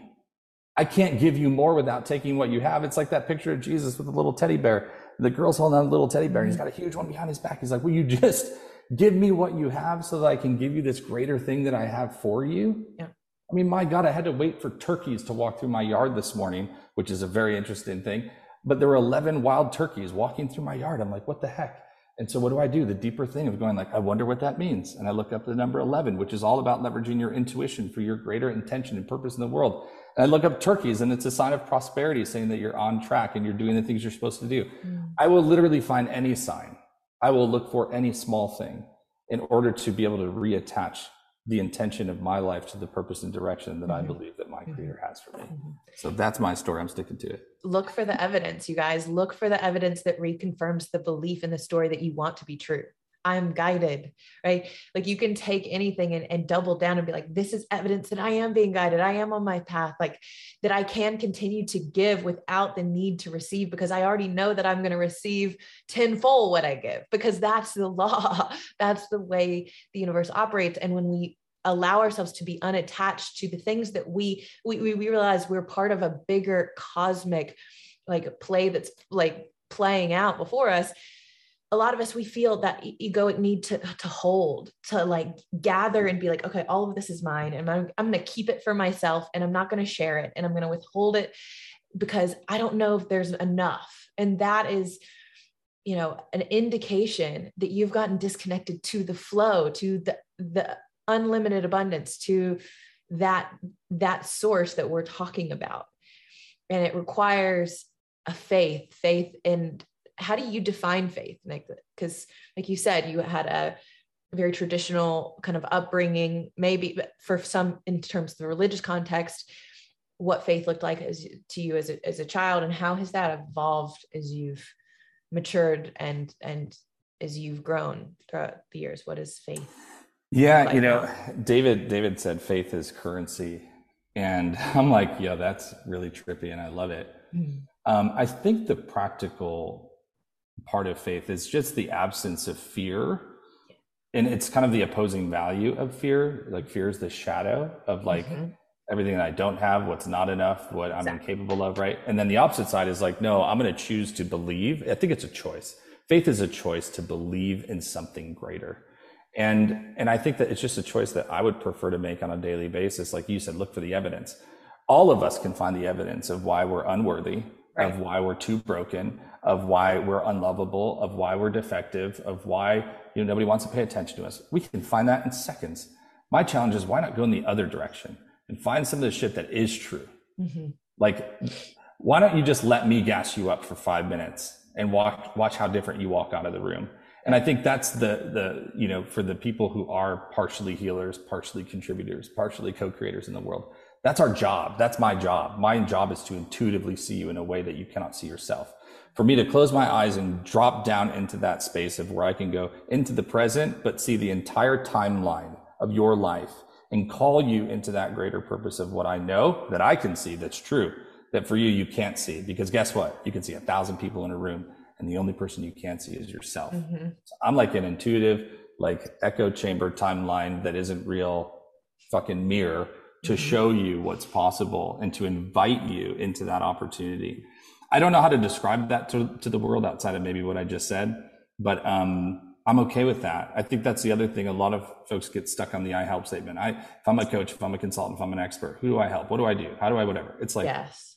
I can't give you more without taking what you have. It's like that picture of Jesus with a little teddy bear. The girl's holding on a little teddy bear and he's mm. got a huge one behind his back. He's like, will you just give me what you have so that I can give you this greater thing that I have for you? Yeah. I mean, my God, I had to wait for turkeys to walk through my yard this morning, which is a very interesting thing. But there were 11 wild turkeys walking through my yard. I'm like, what the heck? And so what do I do? The deeper thing of going like, I wonder what that means. And I look up the number 11, which is all about leveraging your intuition for your greater intention and purpose in the world. And I look up turkeys and it's a sign of prosperity saying that you're on track and you're doing the things you're supposed to do. Mm. I will literally find any sign. I will look for any small thing in order to be able to reattach the intention of my life to the purpose and direction that mm-hmm. I believe that my mm-hmm. creator has for me. Mm-hmm. So that's my story. I'm sticking to it. Look for the evidence, you guys. Look for the evidence that reconfirms the belief in the story that you want to be true. I'm guided, right? Like you can take anything and, and double down and be like, this is evidence that I am being guided. I am on my path, like that I can continue to give without the need to receive because I already know that I'm going to receive tenfold what I give because that's the law. that's the way the universe operates. And when we allow ourselves to be unattached to the things that we we, we realize we're part of a bigger cosmic like a play that's like playing out before us a lot of us we feel that egoic need to to hold to like gather and be like okay all of this is mine and i'm, I'm going to keep it for myself and i'm not going to share it and i'm going to withhold it because i don't know if there's enough. And that is you know an indication that you've gotten disconnected to the flow to the the unlimited abundance to that that source that we're talking about. And it requires a faith faith and how do you define faith like because like you said you had a very traditional kind of upbringing maybe for some in terms of the religious context what faith looked like as to you as a, as a child and how has that evolved as you've matured and and as you've grown throughout the years what is faith yeah, like, you know, David David said faith is currency, and I'm like, yeah, that's really trippy, and I love it. Mm-hmm. Um, I think the practical part of faith is just the absence of fear, and it's kind of the opposing value of fear. Like fear is the shadow of like. Mm-hmm. Everything that I don't have, what's not enough, what I'm incapable of, right? And then the opposite side is like, no, I'm going to choose to believe. I think it's a choice. Faith is a choice to believe in something greater And, and I think that it's just a choice that I would prefer to make on a daily basis. Like you said, look for the evidence. All of us can find the evidence of why we're unworthy, right. of why we're too broken, of why we're unlovable, of why we're defective, of why you know nobody wants to pay attention to us. We can find that in seconds. My challenge is why not go in the other direction and find some of the shit that is true. Mm-hmm. Like, why don't you just let me gas you up for five minutes and walk, watch how different you walk out of the room? And I think that's the the you know for the people who are partially healers, partially contributors, partially co-creators in the world. That's our job. That's my job. My job is to intuitively see you in a way that you cannot see yourself. For me to close my eyes and drop down into that space of where I can go into the present, but see the entire timeline of your life and call you into that greater purpose of what I know that I can see that's true, that for you, you can't see. Because guess what? You can see a thousand people in a room and the only person you can't see is yourself. Mm-hmm. So I'm like an intuitive, like echo chamber timeline that isn't real fucking mirror to mm-hmm. show you what's possible and to invite you into that opportunity. I don't know how to describe that to, to the world outside of maybe what I just said, but um, I'm okay with that. I think that's the other thing. A lot of folks get stuck on the I help statement. I, if I'm a coach, if I'm a consultant, if I'm an expert, who do I help? What do I do? How do I, whatever? It's like, yes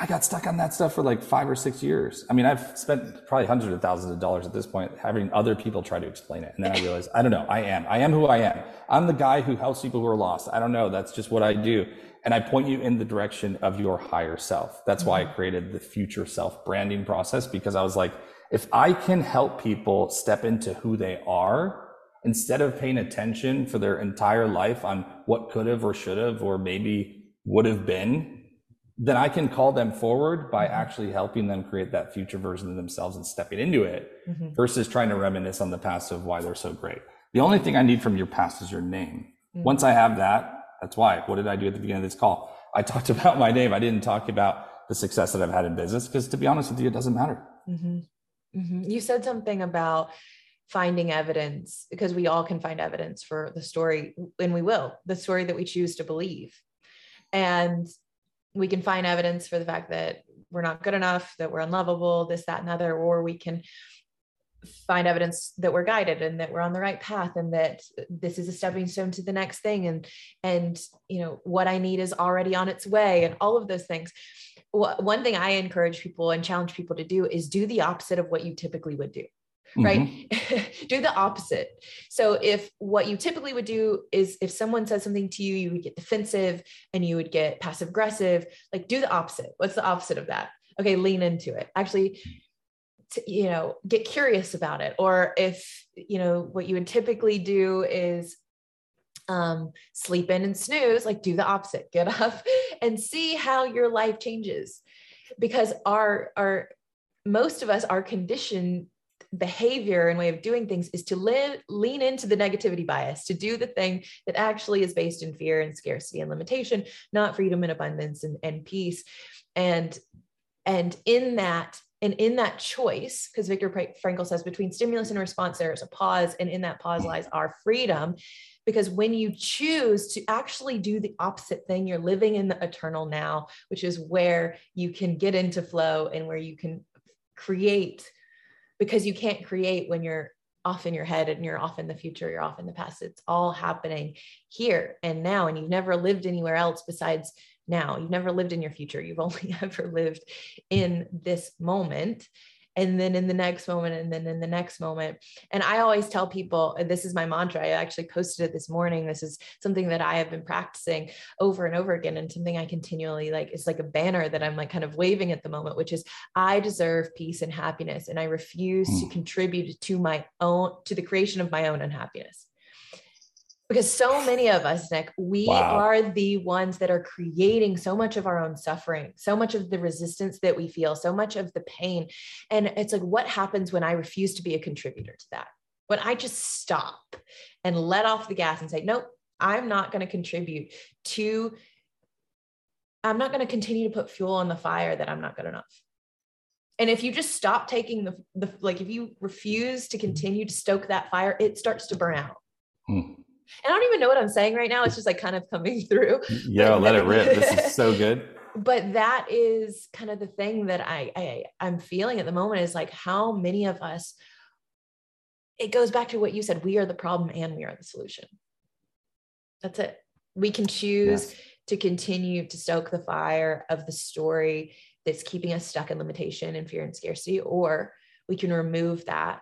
I got stuck on that stuff for like five or six years. I mean, I've spent probably hundreds of thousands of dollars at this point having other people try to explain it. And then I realized, I don't know, I am. I am who I am. I'm the guy who helps people who are lost. I don't know. That's just what I do. And I point you in the direction of your higher self. That's why I mm-hmm. created the future self branding process because I was like, if I can help people step into who they are instead of paying attention for their entire life on what could have or should have or maybe would have been then I can call them forward by actually helping them create that future version of themselves and stepping into it mm-hmm. versus trying to reminisce on the past of why they're so great. The only thing I need from your past is your name. Mm-hmm. Once I have that, that's why. What did I do at the beginning of this call? I talked about my name. I didn't talk about the success that I've had in business because to be honest with you, it doesn't matter. Mm-hmm. Mm-hmm. You said something about finding evidence because we all can find evidence for the story and we will, the story that we choose to believe. And we can find evidence for the fact that we're not good enough, that we're unlovable, this, that, and other, or we can find evidence that we're guided and that we're on the right path and that this is a stepping stone to the next thing. And and you know what i need is already on its way and all of those things. One thing i encourage people and challenge people to do is do the opposite of what you typically would do right? Mm-hmm. do the opposite. So if what you typically would do is if someone says something to you you would get defensive and you would get passive aggressive like do the opposite. What's the opposite of that? Okay lean into it. Actually to, you know get curious about it. Or if you know what you would typically do is um, sleep in and snooze like do the opposite. Get up and see how your life changes. Because our our most of us are conditioned behavior and way of doing things is to live, lean into the negativity bias, to do the thing that actually is based in fear and scarcity and limitation, not freedom and abundance and, and peace. And, and in that, and in that choice, because Viktor Frankl says between stimulus and response, there is a pause, and in that pause lies our freedom. Because when you choose to actually do the opposite thing, you're living in the eternal now, which is where you can get into flow and where you can create because you can't create when you're off in your head and you're off in the future, you're off in the past. It's all happening here and now. And you've never lived anywhere else besides now. You've never lived in your future. You've only ever lived in this moment and then in the next moment and then in the next moment and i always tell people and this is my mantra i actually posted it this morning this is something that i have been practicing over and over again and something i continually like it's like a banner that i'm like kind of waving at the moment which is i deserve peace and happiness and i refuse mm. to contribute to my own to the creation of my own unhappiness because so many of us nick we wow. are the ones that are creating so much of our own suffering so much of the resistance that we feel so much of the pain. And it's like what happens when i refuse to be a contributor to that? When i just stop and let off the gas and say nope i'm not going to contribute to i'm not going to continue to put fuel on the fire that i'm not good enough. And if you just stop taking the, the like if you refuse to continue to stoke that fire it starts to burn out. Hmm I don't even know what I'm saying right now. It's just like kind of coming through. Yeah, let it rip. This is so good. But that is kind of the thing that I, I I'm feeling at the moment is like how many of us it goes back to what you said we are the problem and we are the solution that's it we can choose yes. to continue to stoke the fire of the story that's keeping us stuck in limitation and fear and scarcity or we can remove that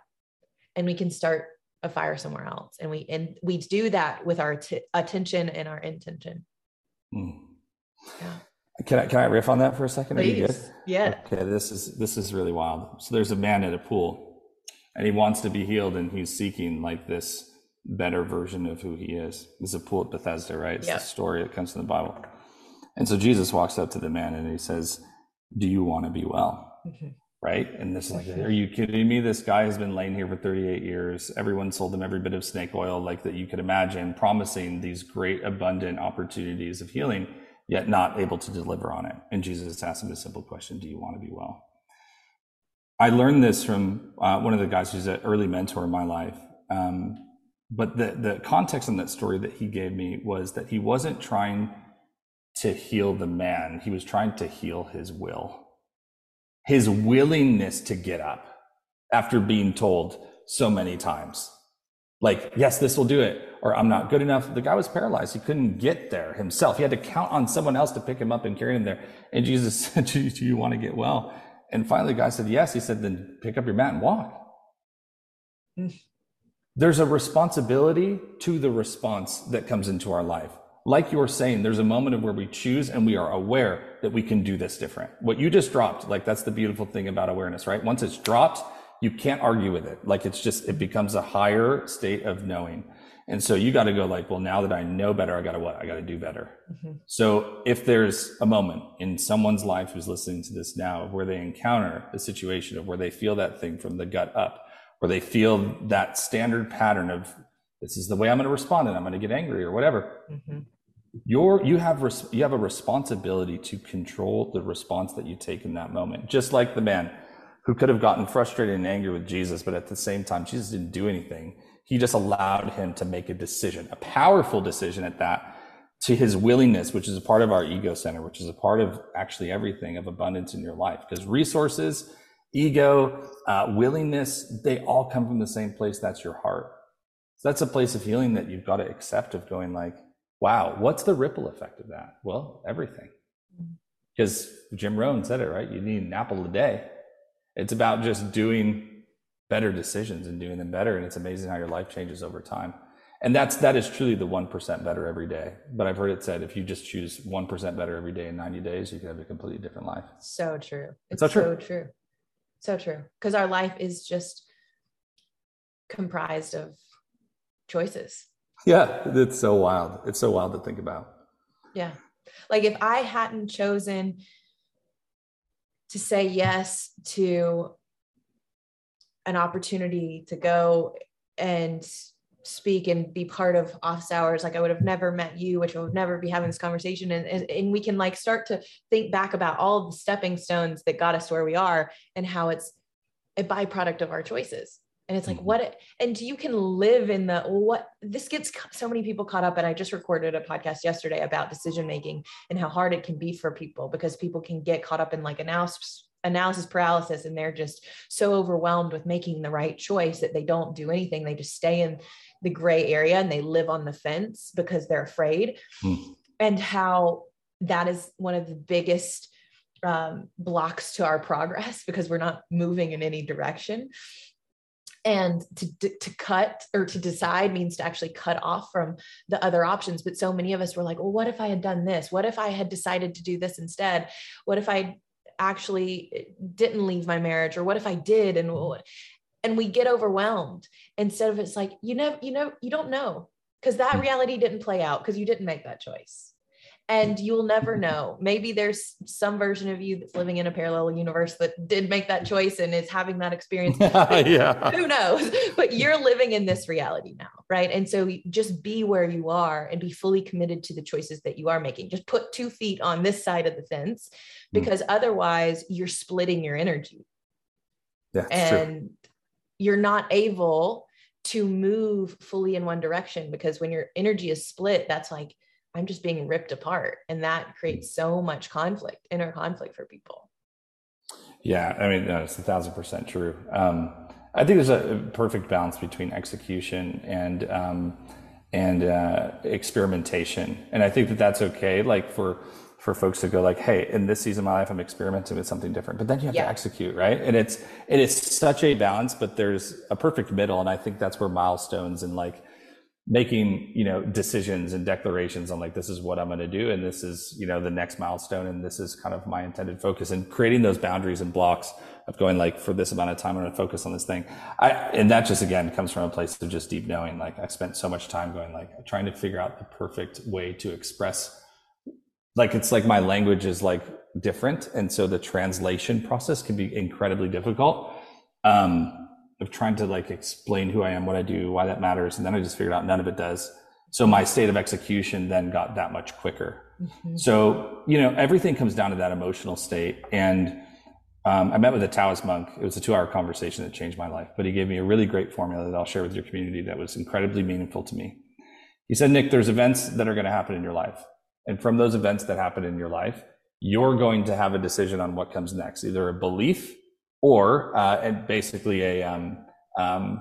and we can start a fire somewhere else and we and we do that with our t- attention and our intention mm. yeah can I can I riff on that for a second? Please. Are you good? Yeah. Okay, this is this is really wild. So there's a man at a pool and he wants to be healed and he's seeking like this better version of who he is. This is a pool at Bethesda, right? It's yep. the story that comes from the Bible. And so Jesus walks up to the man and he says, Do you want to be well? Mm-hmm. Right? And this is like, Are you kidding me? This guy has been laying here for 38 years. Everyone sold him every bit of snake oil like that you could imagine, promising these great, abundant opportunities of healing, yet not able to deliver on it. And Jesus asked him a simple question Do you want to be well? I learned this from uh, one of the guys who's an early mentor in my life. Um, but the, the context in that story that he gave me was that he wasn't trying to heal the man, he was trying to heal his will, his willingness to get up after being told so many times. Like, yes, this will do it, or I'm not good enough. The guy was paralyzed. He couldn't get there himself. He had to count on someone else to pick him up and carry him there. And Jesus said, Do you want to get well? And finally, the guy said, Yes. He said, Then pick up your mat and walk. Mm. There's a responsibility to the response that comes into our life. Like you're saying, there's a moment of where we choose and we are aware that we can do this different. What you just dropped, like that's the beautiful thing about awareness, right? Once it's dropped, you can't argue with it. Like it's just, it becomes a higher state of knowing. And so you got to go like, well, now that I know better, I got to what? I got to do better. Mm-hmm. So if there's a moment in someone's life who's listening to this now where they encounter a situation of where they feel that thing from the gut up, where they feel that standard pattern of this is the way I'm going to respond and I'm going to get angry or whatever. Mm-hmm. You're, you have res- you have a responsibility to control the response that you take in that moment. Just like the man who could have gotten frustrated and angry with Jesus, but at the same time, Jesus didn't do anything he just allowed him to make a decision, a powerful decision at that, to his willingness, which is a part of our ego center, which is a part of actually everything of abundance in your life. Because resources, ego, uh, willingness, they all come from the same place. That's your heart. So that's a place of healing that you've got to accept of going like, wow, what's the ripple effect of that? Well, everything. Mm-hmm. Because Jim Rohn said it, right? You need an apple a day. It's about just doing better decisions and doing them better. And it's amazing how your life changes over time. And that's that is truly the one percent better every day. But I've heard it said if you just choose one percent better every day in 90 days, you can have a completely different life. So true. It's, so, true. so true. So true. Because our life is just comprised of choices. Yeah, it's so wild. It's so wild to think about. Yeah. Like if I hadn't chosen to say yes to an opportunity to go and speak and be part of office hours like i would have never met you which i would never be having this conversation and, and, and we can like start to think back about all the stepping stones that got us where we are and how it's a byproduct of our choices and it's like mm-hmm. what and you can live in the what this gets so many people caught up and i just recorded a podcast yesterday about decision making and how hard it can be for people because people can get caught up in like analysis analysis paralysis and they're just so overwhelmed with making the right choice that they don't do anything they just stay in the gray area and they live on the fence because they're afraid hmm. and how that is one of the biggest um, blocks to our progress because we're not moving in any direction and to, to cut or to decide means to actually cut off from the other options. But so many of us were like well what if i had done this? What if i had decided to do this instead? What if i actually didn't leave my marriage? Or what if i did? And and we get overwhelmed. Instead of it's like you know you know you don't know because that hmm. reality didn't play out because you didn't make that choice and you'll never know. Maybe there's some version of you that's living in a parallel universe that did make that choice and is having that experience. yeah. Who knows? But you're living in this reality now, right? And so just be where you are and be fully committed to the choices that you are making. Just put two feet on this side of the fence hmm. because mm. otherwise you're splitting your energy. That's and true. you're not able to move fully in one direction because when your energy is split, that's like I'm just being ripped apart. And that creates so much conflict, inner conflict for people. Yeah. I mean, no, it's a thousand percent true. Um, I think there's a perfect balance between execution and um, and uh, experimentation, and I think that that's okay. Like for for folks to go like, hey, in this season of my life, I'm experimenting with something different. But then you have yeah. to execute, right? And it's it is such a balance, but there's a perfect middle, and I think that's where milestones and like making you know decisions and declarations on like this is what i'm going to do and this is you know the next milestone and this is kind of my intended focus and creating those boundaries and blocks of going like for this amount of time i'm going to focus on this thing. I and that just again comes from a place of just deep knowing like i spent so much time going like trying to figure out the perfect way to express like it's like my language is like different and so the translation process can be incredibly difficult. Um of trying to like explain who I am, what I do, why that matters. And then I just figured out none of it does. So my state of execution then got that much quicker. Mm-hmm. So, you know, everything comes down to that emotional state. And um, I met with a Taoist monk. It was a two hour conversation that changed my life, but he gave me a really great formula that I'll share with your community that was incredibly meaningful to me. He said, Nick, there's events that are going to happen in your life. And from those events that happen in your life, you're going to have a decision on what comes next, either a belief or uh, and basically a um, um,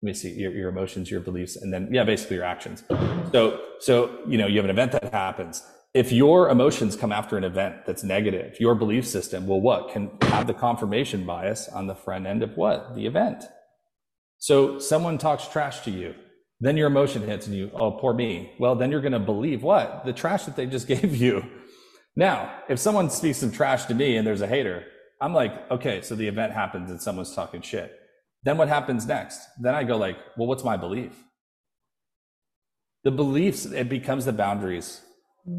let me see your, your emotions your beliefs and then yeah basically your actions. So so you know you have an event that happens. If your emotions come after an event that's negative your belief system will what? Can have the confirmation bias on the front end of what? The event. So someone talks trash to you. Then your emotion hits and you oh poor me. Well then you're going to believe what? The trash that they just gave you. Now if someone speaks some trash to me and there's a hater I'm like, okay, so the event happens and someone's talking shit. Then what happens next? Then I go like, well, what's my belief? The beliefs, it becomes the boundaries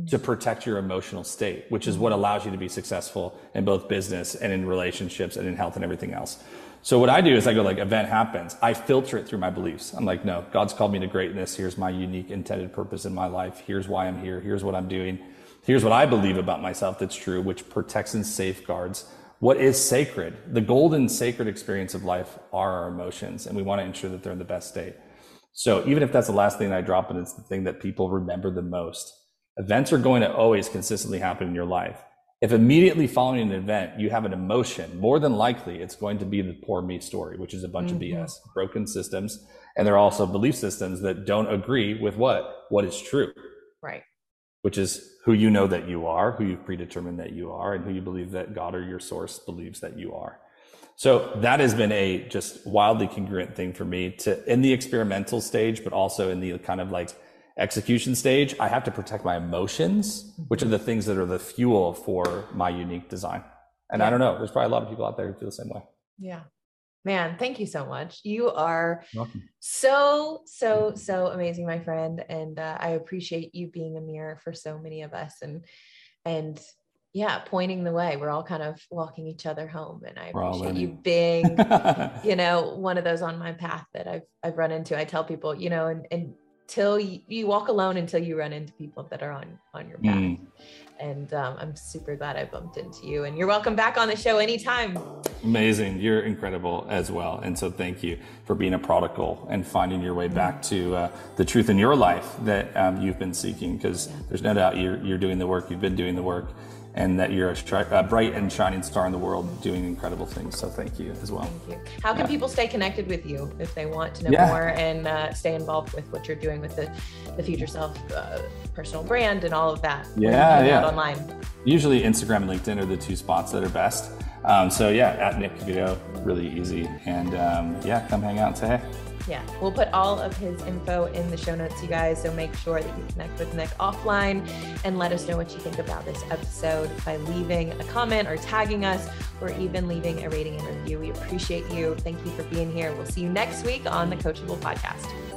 to protect your emotional state, which is what allows you to be successful in both business and in relationships and in health and everything else. So what I do is I go like event happens. I filter it through my beliefs. I'm like, no, God's called me to greatness. Here's my unique intended purpose in my life. Here's why I'm here. Here's what I'm doing. Here's what I believe about myself that's true, which protects and safeguards what is sacred. The golden sacred experience of life are our emotions, and we want to ensure that they're in the best state. So even if that's the last thing I drop and it's the thing that people remember the most, events are going to always consistently happen in your life. If immediately following an event you have an emotion, more than likely it's going to be the poor me story, which is a bunch mm-hmm. of BS, broken systems, and there are also belief systems that don't agree with what what is true. Right which is who you know that you are, who you've predetermined that you are, and who you believe that God or your source believes that you are. So that has been a just wildly congruent thing for me to in the experimental stage, but also in the kind of like execution stage. I have to protect my emotions, which are the things that are the fuel for my unique design. And yeah. I don't know, there's probably a lot of people out there who feel the same way. Yeah. Man, thank you so much. You are so, so, so amazing, my friend. And uh, I appreciate you being a mirror for so many of us and, and yeah, pointing the way. We're all kind of walking each other home. And I appreciate you being, you know, one of those on my path that I've, I've run into. I tell people, you know, and, and till you, you walk alone until you run into people that are on, on your path. Mm and um, I'm super glad I bumped into you. And you're welcome back on the show anytime. Amazing. You're incredible as well. And so thank you for being a prodigal and finding your way back to uh, the truth in your life that um, you've been seeking, because there's no doubt you're, you're doing the work, you've been doing the work and that you're a, stri- a, bright and shining star in the world doing incredible things. So thank you as well. Thank you. How can yeah. people stay connected with you if they want to know yeah. more and uh, stay involved with what you're doing with the, the future self uh, personal brand and all of that? Yeah, yeah. Online. Usually Instagram and LinkedIn are the two spots that are best. Um, so yeah, at Nick Cavuoto, really easy. And um, yeah, come hang out and say hey. Yeah, we'll put all of his info in the show notes, you guys. So make sure that you connect with Nick offline and let us know what you think about this episode by leaving a comment or tagging us or even leaving a rating and review. We appreciate you. Thank you for being here. We'll see you next week on the Coachable Podcast.